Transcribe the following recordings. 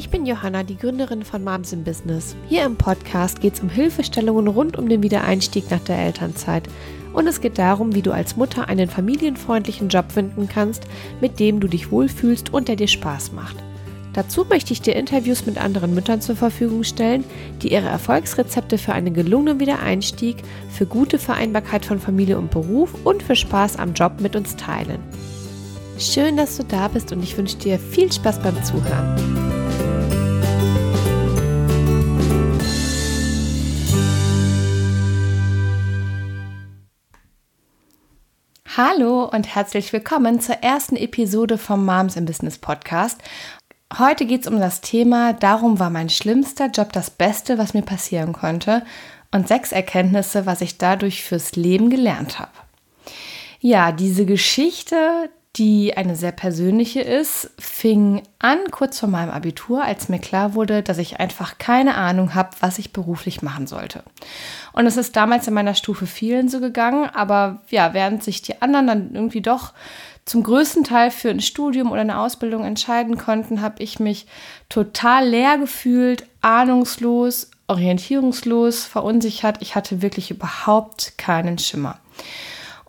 Ich bin Johanna, die Gründerin von Moms in Business. Hier im Podcast geht es um Hilfestellungen rund um den Wiedereinstieg nach der Elternzeit. Und es geht darum, wie du als Mutter einen familienfreundlichen Job finden kannst, mit dem du dich wohlfühlst und der dir Spaß macht. Dazu möchte ich dir Interviews mit anderen Müttern zur Verfügung stellen, die ihre Erfolgsrezepte für einen gelungenen Wiedereinstieg, für gute Vereinbarkeit von Familie und Beruf und für Spaß am Job mit uns teilen. Schön, dass du da bist und ich wünsche dir viel Spaß beim Zuhören. Hallo und herzlich willkommen zur ersten Episode vom Moms in Business Podcast. Heute geht es um das Thema, darum war mein schlimmster Job das Beste, was mir passieren konnte und sechs Erkenntnisse, was ich dadurch fürs Leben gelernt habe. Ja, diese Geschichte, die eine sehr persönliche ist, fing an kurz vor meinem Abitur, als mir klar wurde, dass ich einfach keine Ahnung habe, was ich beruflich machen sollte. Und es ist damals in meiner Stufe vielen so gegangen, aber ja, während sich die anderen dann irgendwie doch zum größten Teil für ein Studium oder eine Ausbildung entscheiden konnten, habe ich mich total leer gefühlt, ahnungslos, orientierungslos, verunsichert. Ich hatte wirklich überhaupt keinen Schimmer.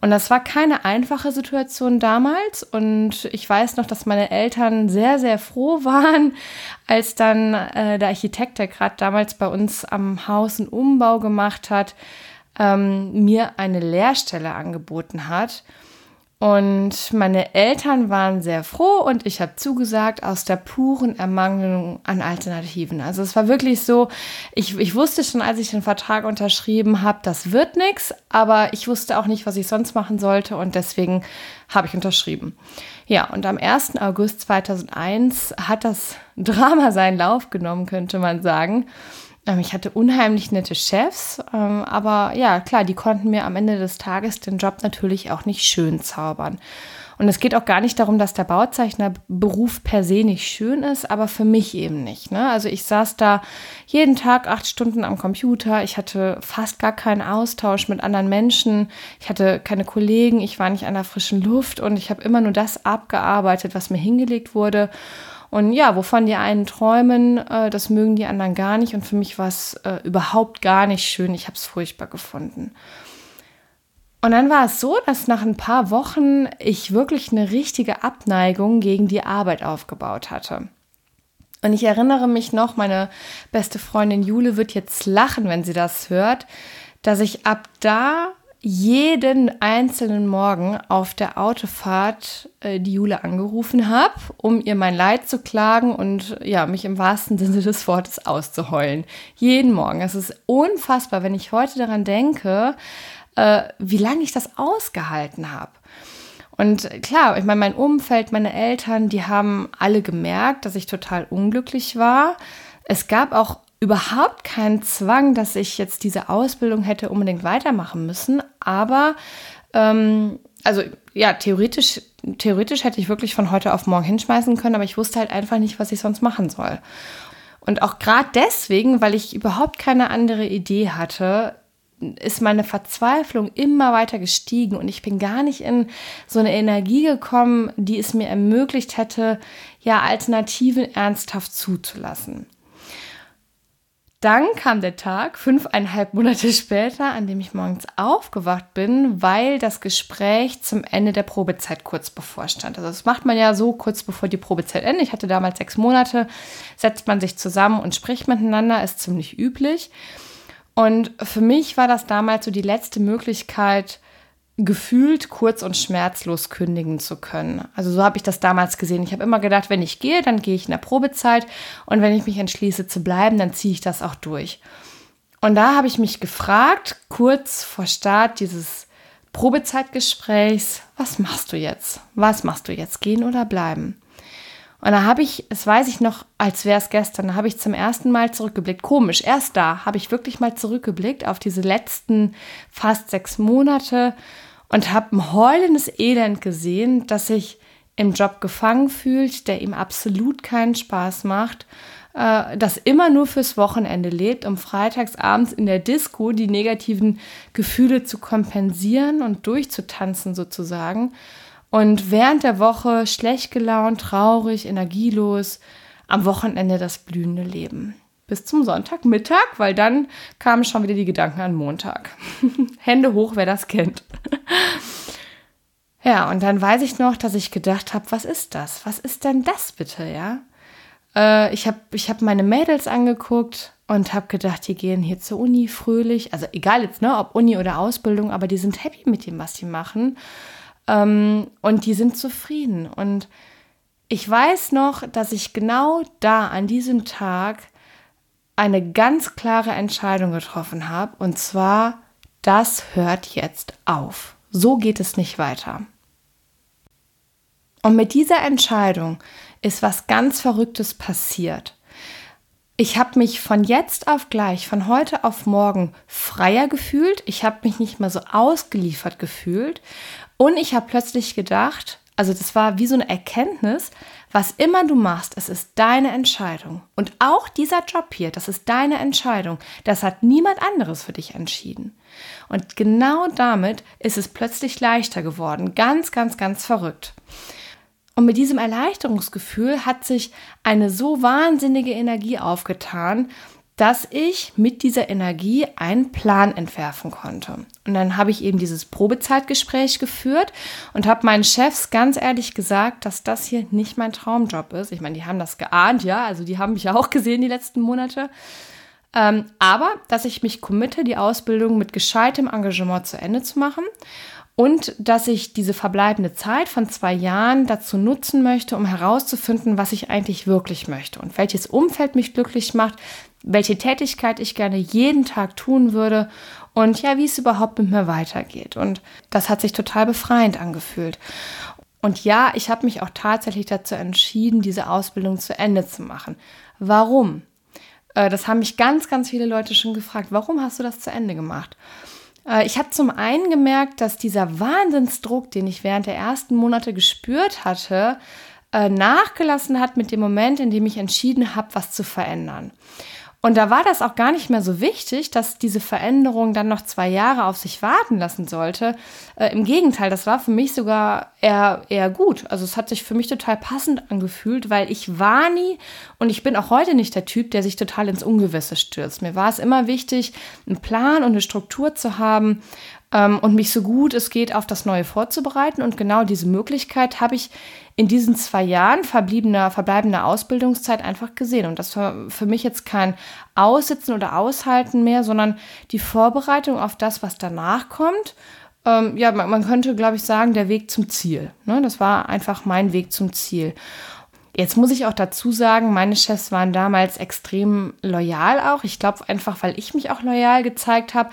Und das war keine einfache Situation damals. Und ich weiß noch, dass meine Eltern sehr, sehr froh waren, als dann äh, der Architekt, der gerade damals bei uns am Haus einen Umbau gemacht hat, ähm, mir eine Lehrstelle angeboten hat. Und meine Eltern waren sehr froh und ich habe zugesagt aus der puren Ermangelung an Alternativen. Also es war wirklich so, ich, ich wusste schon, als ich den Vertrag unterschrieben habe, das wird nichts, aber ich wusste auch nicht, was ich sonst machen sollte und deswegen habe ich unterschrieben. Ja, und am 1. August 2001 hat das Drama seinen Lauf genommen, könnte man sagen. Ähm, ich hatte unheimlich nette Chefs, ähm, aber ja, klar, die konnten mir am Ende des Tages den Job natürlich auch nicht schön zaubern. Und es geht auch gar nicht darum, dass der Bauzeichnerberuf per se nicht schön ist, aber für mich eben nicht. Ne? Also ich saß da jeden Tag acht Stunden am Computer. Ich hatte fast gar keinen Austausch mit anderen Menschen. Ich hatte keine Kollegen. Ich war nicht an der frischen Luft und ich habe immer nur das abgearbeitet, was mir hingelegt wurde. Und ja, wovon die einen träumen, äh, das mögen die anderen gar nicht. Und für mich war es äh, überhaupt gar nicht schön. Ich habe es furchtbar gefunden. Und dann war es so, dass nach ein paar Wochen ich wirklich eine richtige Abneigung gegen die Arbeit aufgebaut hatte. Und ich erinnere mich noch, meine beste Freundin Jule wird jetzt lachen, wenn sie das hört, dass ich ab da jeden einzelnen Morgen auf der Autofahrt äh, die Jule angerufen habe, um ihr mein Leid zu klagen und ja, mich im wahrsten Sinne des Wortes auszuheulen. Jeden Morgen. Es ist unfassbar, wenn ich heute daran denke, äh, wie lange ich das ausgehalten habe. Und klar, ich meine, mein Umfeld, meine Eltern, die haben alle gemerkt, dass ich total unglücklich war. Es gab auch überhaupt keinen Zwang, dass ich jetzt diese Ausbildung hätte unbedingt weitermachen müssen. Aber ähm, also ja, theoretisch, theoretisch hätte ich wirklich von heute auf morgen hinschmeißen können, aber ich wusste halt einfach nicht, was ich sonst machen soll. Und auch gerade deswegen, weil ich überhaupt keine andere Idee hatte, ist meine Verzweiflung immer weiter gestiegen und ich bin gar nicht in so eine Energie gekommen, die es mir ermöglicht hätte, ja, Alternativen ernsthaft zuzulassen. Dann kam der Tag, fünfeinhalb Monate später, an dem ich morgens aufgewacht bin, weil das Gespräch zum Ende der Probezeit kurz bevorstand. Also das macht man ja so kurz bevor die Probezeit endet. Ich hatte damals sechs Monate, setzt man sich zusammen und spricht miteinander, ist ziemlich üblich. Und für mich war das damals so die letzte Möglichkeit, gefühlt kurz und schmerzlos kündigen zu können. Also so habe ich das damals gesehen. Ich habe immer gedacht, wenn ich gehe, dann gehe ich in der Probezeit und wenn ich mich entschließe zu bleiben, dann ziehe ich das auch durch. Und da habe ich mich gefragt, kurz vor Start dieses Probezeitgesprächs, was machst du jetzt? Was machst du jetzt? Gehen oder bleiben? Und da habe ich, es weiß ich noch, als wäre es gestern, da habe ich zum ersten Mal zurückgeblickt. Komisch, erst da habe ich wirklich mal zurückgeblickt auf diese letzten fast sechs Monate und habe ein heulendes Elend gesehen, das sich im Job gefangen fühlt, der ihm absolut keinen Spaß macht, äh, das immer nur fürs Wochenende lebt, um freitagsabends in der Disco die negativen Gefühle zu kompensieren und durchzutanzen sozusagen. Und während der Woche schlecht gelaunt, traurig, energielos, am Wochenende das blühende Leben. Bis zum Sonntagmittag, weil dann kamen schon wieder die Gedanken an Montag. Hände hoch, wer das kennt. ja, und dann weiß ich noch, dass ich gedacht habe, was ist das? Was ist denn das bitte, ja? Äh, ich habe ich hab meine Mädels angeguckt und habe gedacht, die gehen hier zur Uni fröhlich. Also egal jetzt, ne, ob Uni oder Ausbildung, aber die sind happy mit dem, was sie machen. Ähm, und die sind zufrieden. Und ich weiß noch, dass ich genau da an diesem Tag eine ganz klare Entscheidung getroffen habe. Und zwar, das hört jetzt auf. So geht es nicht weiter. Und mit dieser Entscheidung ist was ganz Verrücktes passiert. Ich habe mich von jetzt auf gleich, von heute auf morgen freier gefühlt. Ich habe mich nicht mehr so ausgeliefert gefühlt. Und ich habe plötzlich gedacht, also das war wie so eine Erkenntnis, was immer du machst, es ist deine Entscheidung. Und auch dieser Job hier, das ist deine Entscheidung. Das hat niemand anderes für dich entschieden. Und genau damit ist es plötzlich leichter geworden. Ganz, ganz, ganz verrückt. Und mit diesem Erleichterungsgefühl hat sich eine so wahnsinnige Energie aufgetan, dass ich mit dieser Energie einen Plan entwerfen konnte. Und dann habe ich eben dieses Probezeitgespräch geführt und habe meinen Chefs ganz ehrlich gesagt, dass das hier nicht mein Traumjob ist. Ich meine, die haben das geahnt, ja, also die haben mich ja auch gesehen die letzten Monate. Ähm, aber dass ich mich committe, die Ausbildung mit gescheitem Engagement zu Ende zu machen und dass ich diese verbleibende Zeit von zwei Jahren dazu nutzen möchte, um herauszufinden, was ich eigentlich wirklich möchte und welches Umfeld mich glücklich macht, welche Tätigkeit ich gerne jeden Tag tun würde und ja, wie es überhaupt mit mir weitergeht. Und das hat sich total befreiend angefühlt. Und ja, ich habe mich auch tatsächlich dazu entschieden, diese Ausbildung zu Ende zu machen. Warum? Äh, das haben mich ganz, ganz viele Leute schon gefragt. Warum hast du das zu Ende gemacht? Äh, ich habe zum einen gemerkt, dass dieser Wahnsinnsdruck, den ich während der ersten Monate gespürt hatte, äh, nachgelassen hat mit dem Moment, in dem ich entschieden habe, was zu verändern. Und da war das auch gar nicht mehr so wichtig, dass diese Veränderung dann noch zwei Jahre auf sich warten lassen sollte. Äh, Im Gegenteil, das war für mich sogar eher, eher gut. Also es hat sich für mich total passend angefühlt, weil ich war nie und ich bin auch heute nicht der Typ, der sich total ins Ungewisse stürzt. Mir war es immer wichtig, einen Plan und eine Struktur zu haben ähm, und mich so gut es geht auf das Neue vorzubereiten. Und genau diese Möglichkeit habe ich in diesen zwei Jahren verbliebener, verbleibender Ausbildungszeit einfach gesehen. Und das war für mich jetzt kein Aussitzen oder Aushalten mehr, sondern die Vorbereitung auf das, was danach kommt. Ähm, ja, man, man, könnte, glaube ich, sagen, der Weg zum Ziel. Ne? Das war einfach mein Weg zum Ziel. Jetzt muss ich auch dazu sagen, meine Chefs waren damals extrem loyal auch. Ich glaube einfach, weil ich mich auch loyal gezeigt habe.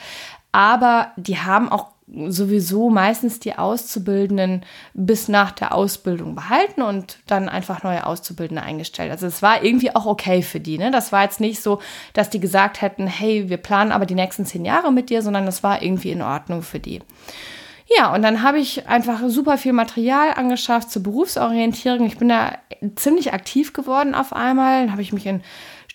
Aber die haben auch sowieso meistens die Auszubildenden bis nach der Ausbildung behalten und dann einfach neue Auszubildende eingestellt. Also es war irgendwie auch okay für die. Ne? Das war jetzt nicht so, dass die gesagt hätten, hey, wir planen aber die nächsten zehn Jahre mit dir, sondern das war irgendwie in Ordnung für die. Ja, und dann habe ich einfach super viel Material angeschafft zur Berufsorientierung. Ich bin da ziemlich aktiv geworden auf einmal. Dann habe ich mich in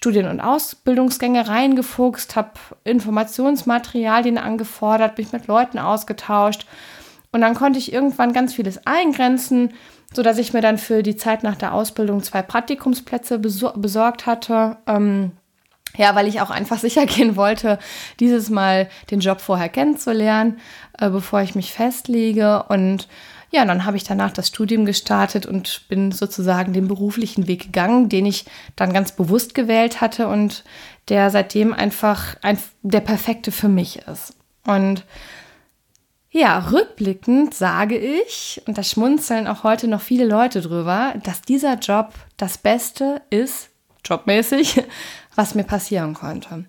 Studien- und Ausbildungsgänge reingefuchst, habe Informationsmaterialien angefordert, mich mit Leuten ausgetauscht. Und dann konnte ich irgendwann ganz vieles eingrenzen, sodass ich mir dann für die Zeit nach der Ausbildung zwei Praktikumsplätze besor besorgt hatte. Ähm, ja, weil ich auch einfach sicher gehen wollte, dieses Mal den Job vorher kennenzulernen, äh, bevor ich mich festlege. Und ja, dann habe ich danach das Studium gestartet und bin sozusagen den beruflichen Weg gegangen, den ich dann ganz bewusst gewählt hatte und der seitdem einfach ein, der perfekte für mich ist. Und ja, rückblickend sage ich, und da schmunzeln auch heute noch viele Leute drüber, dass dieser Job das Beste ist, jobmäßig, was mir passieren konnte.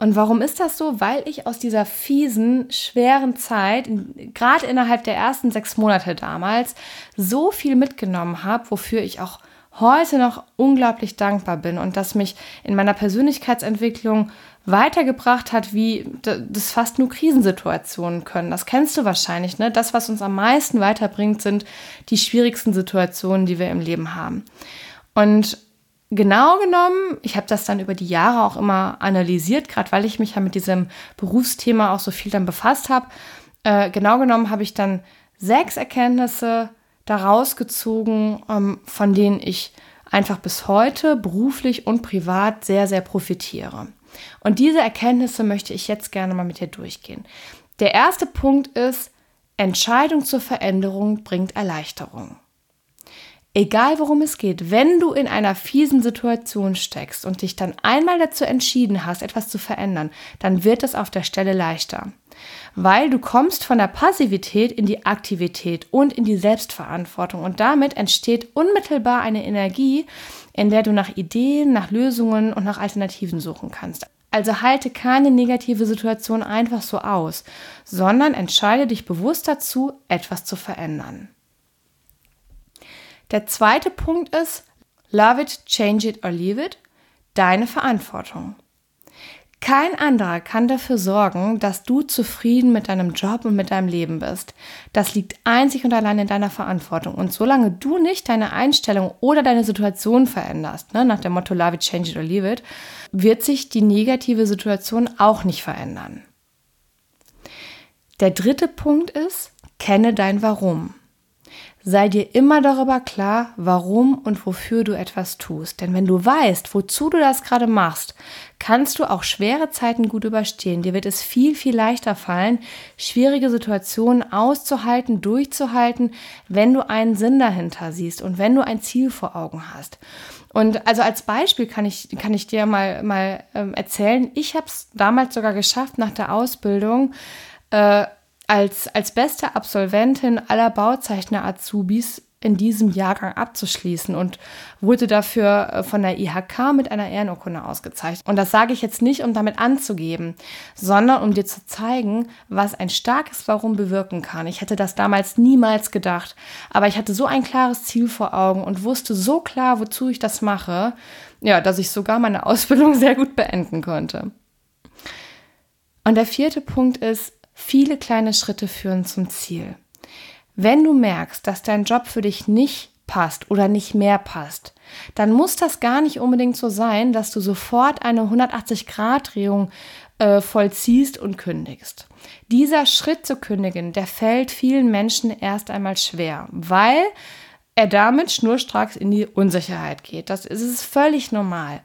Und warum ist das so? Weil ich aus dieser fiesen, schweren Zeit, gerade innerhalb der ersten sechs Monate damals, so viel mitgenommen habe, wofür ich auch heute noch unglaublich dankbar bin und das mich in meiner Persönlichkeitsentwicklung weitergebracht hat, wie das fast nur Krisensituationen können. Das kennst du wahrscheinlich, ne? Das, was uns am meisten weiterbringt, sind die schwierigsten Situationen, die wir im Leben haben. Und genau genommen, ich habe das dann über die Jahre auch immer analysiert, gerade weil ich mich ja mit diesem Berufsthema auch so viel dann befasst habe. Äh, genau genommen habe ich dann sechs Erkenntnisse daraus gezogen, ähm, von denen ich einfach bis heute beruflich und privat sehr, sehr profitiere. Und diese Erkenntnisse möchte ich jetzt gerne mal mit dir durchgehen. Der erste Punkt ist, Entscheidung zur Veränderung bringt Erleichterung. Egal worum es geht, wenn du in einer fiesen Situation steckst und dich dann einmal dazu entschieden hast, etwas zu verändern, dann wird es auf der Stelle leichter. Weil du kommst von der Passivität in die Aktivität und in die Selbstverantwortung und damit entsteht unmittelbar eine Energie, in der du nach Ideen, nach Lösungen und nach Alternativen suchen kannst. Also halte keine negative Situation einfach so aus, sondern entscheide dich bewusst dazu, etwas zu verändern. Der zweite Punkt ist, love it, change it or leave it, deine Verantwortung. Kein anderer kann dafür sorgen, dass du zufrieden mit deinem Job und mit deinem Leben bist. Das liegt einzig und allein in deiner Verantwortung. Und solange du nicht deine Einstellung oder deine Situation veränderst, ne, nach dem Motto Love it, change it or leave it, wird sich die negative Situation auch nicht verändern. Der dritte Punkt ist, kenne dein Warum. Sei dir immer darüber klar, warum und wofür du etwas tust. Denn wenn du weißt, wozu du das gerade machst, kannst du auch schwere Zeiten gut überstehen. Dir wird es viel, viel leichter fallen, schwierige Situationen auszuhalten, durchzuhalten, wenn du einen Sinn dahinter siehst und wenn du ein Ziel vor Augen hast. Und also als Beispiel kann ich, kann ich dir mal, mal ähm, erzählen, ich habe es damals sogar geschafft, nach der Ausbildung äh, als, als beste Absolventin aller Bauzeichner-Azubis in diesem Jahrgang abzuschließen und wurde dafür äh, von der IHK mit einer Ehrenurkunde ausgezeichnet. Und das sage ich jetzt nicht, um damit anzugeben, sondern um dir zu zeigen, was ein starkes Warum bewirken kann. Ich hätte das damals niemals gedacht, aber ich hatte so ein klares Ziel vor Augen und wusste so klar, wozu ich das mache, ja, dass ich sogar meine Ausbildung sehr gut beenden konnte. Und der vierte Punkt ist, viele kleine Schritte führen zum Ziel. Wenn du merkst, dass dein Job für dich nicht passt oder nicht mehr passt, dann muss das gar nicht unbedingt so sein, dass du sofort eine 180-Grad-Drehung äh, vollziehst und kündigst. Dieser Schritt zu kündigen, der fällt vielen Menschen erst einmal schwer, weil er damit schnurstracks in die Unsicherheit geht. Das ist völlig normal.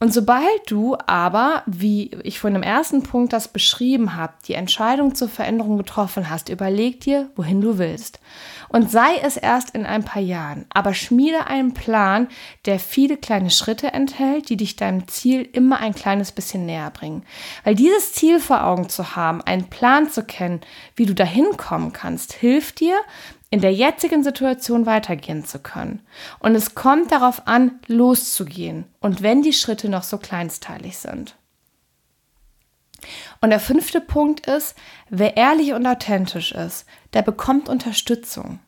Und sobald du aber, wie ich von dem ersten Punkt das beschrieben habe, die Entscheidung zur Veränderung getroffen hast, überleg dir, wohin du willst. Und sei es erst in ein paar Jahren, aber schmiede einen Plan, der viele kleine Schritte enthält, die dich deinem Ziel immer ein kleines bisschen näher bringen. Weil dieses Ziel vor Augen zu haben, einen Plan zu kennen, wie du dahin kommen kannst, hilft dir, in der jetzigen Situation weitergehen zu können. Und es kommt darauf an, loszugehen. Und wenn die Schritte noch so kleinsteilig sind. Und der fünfte Punkt ist, wer ehrlich und authentisch ist, der bekommt Unterstützung.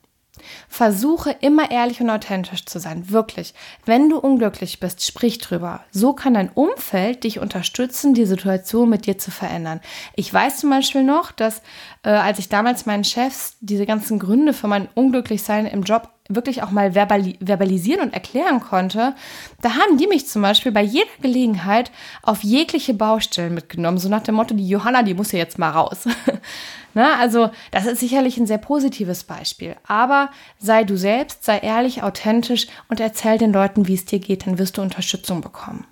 Versuche immer ehrlich und authentisch zu sein, wirklich. Wenn du unglücklich bist, sprich drüber. So kann dein Umfeld dich unterstützen, die Situation mit dir zu verändern. Ich weiß zum Beispiel noch, dass äh, als ich damals meinen Chefs diese ganzen Gründe für mein Unglücklichsein im Job wirklich auch mal verbali verbalisieren und erklären konnte, da haben die mich zum Beispiel bei jeder Gelegenheit auf jegliche Baustellen mitgenommen. So nach dem Motto, die Johanna, die muss ja jetzt mal raus. Na, also das ist sicherlich ein sehr positives Beispiel. Aber sei du selbst, sei ehrlich, authentisch und erzähl den Leuten, wie es dir geht, dann wirst du Unterstützung bekommen.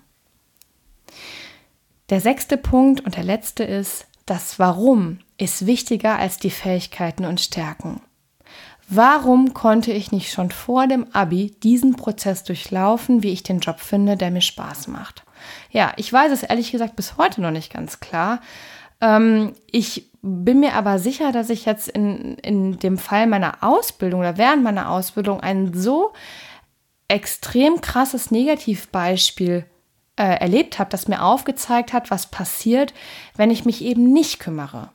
Der sechste Punkt und der letzte ist, das Warum ist wichtiger als die Fähigkeiten und Stärken. Warum konnte ich nicht schon vor dem Abi diesen Prozess durchlaufen, wie ich den Job finde, der mir Spaß macht? Ja, ich weiß es ehrlich gesagt bis heute noch nicht ganz klar. Ähm, ich bin mir aber sicher, dass ich jetzt in, in dem Fall meiner Ausbildung oder während meiner Ausbildung ein so extrem krasses Negativbeispiel äh, erlebt habe, das mir aufgezeigt hat, was passiert, wenn ich mich eben nicht kümmere.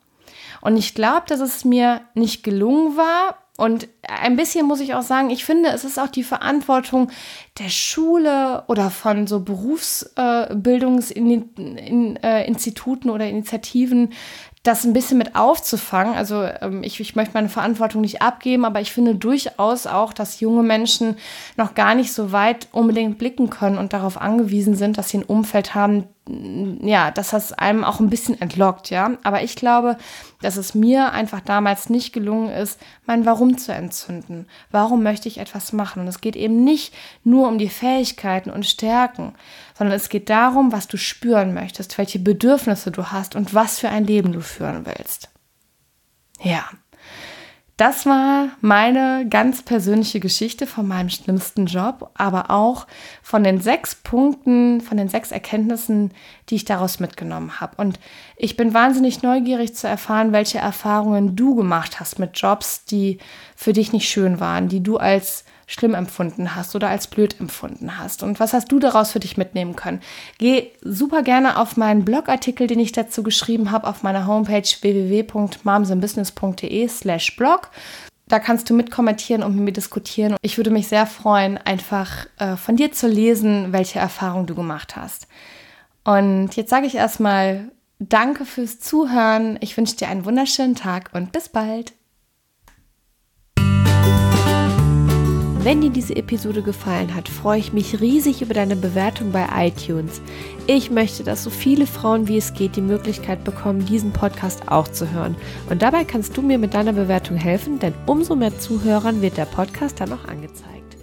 Und ich glaube, dass es mir nicht gelungen war, und ein bisschen muss ich auch sagen, ich finde, es ist auch die Verantwortung der Schule oder von so Berufsbildungsinstituten oder Initiativen, das ein bisschen mit aufzufangen. Also ähm, ich, ich möchte meine Verantwortung nicht abgeben, aber ich finde durchaus auch, dass junge Menschen noch gar nicht so weit unbedingt blicken können und darauf angewiesen sind, dass sie ein Umfeld haben, ja, das einem auch ein bisschen entlockt, ja. Aber ich glaube, dass es mir einfach damals nicht gelungen ist, mein Warum zu entzünden. Warum möchte ich etwas machen? Und es geht eben nicht nur um die Fähigkeiten und Stärken, sondern es geht darum, was du spüren möchtest, welche Bedürfnisse du hast und was für ein Leben du führen willst. Ja, das war meine ganz persönliche Geschichte von meinem schlimmsten Job, aber auch von den sechs Punkten, von den sechs Erkenntnissen, die ich daraus mitgenommen habe. Und ich bin wahnsinnig neugierig zu erfahren, welche Erfahrungen du gemacht hast mit Jobs, die für dich nicht schön waren, die du als schlimm empfunden hast oder als blöd empfunden hast. Und was hast du daraus für dich mitnehmen können? Geh super gerne auf meinen Blogartikel, den ich dazu geschrieben habe, auf meiner Homepage www.momsinbusiness.de slash blog. Da kannst du mitkommentieren und mit mir diskutieren. Ich würde mich sehr freuen, einfach äh, von dir zu lesen, welche Erfahrungen du gemacht hast. Und jetzt sage ich erstmal Danke fürs Zuhören. Ich wünsche dir einen wunderschönen Tag und bis bald. Wenn dir diese Episode gefallen hat, freue ich mich riesig über deine Bewertung bei iTunes. Ich möchte, dass so viele Frauen wie es geht die Möglichkeit bekommen, diesen Podcast auch zu hören. Und dabei kannst du mir mit deiner Bewertung helfen, denn umso mehr Zuhörern wird der Podcast dann auch angezeigt.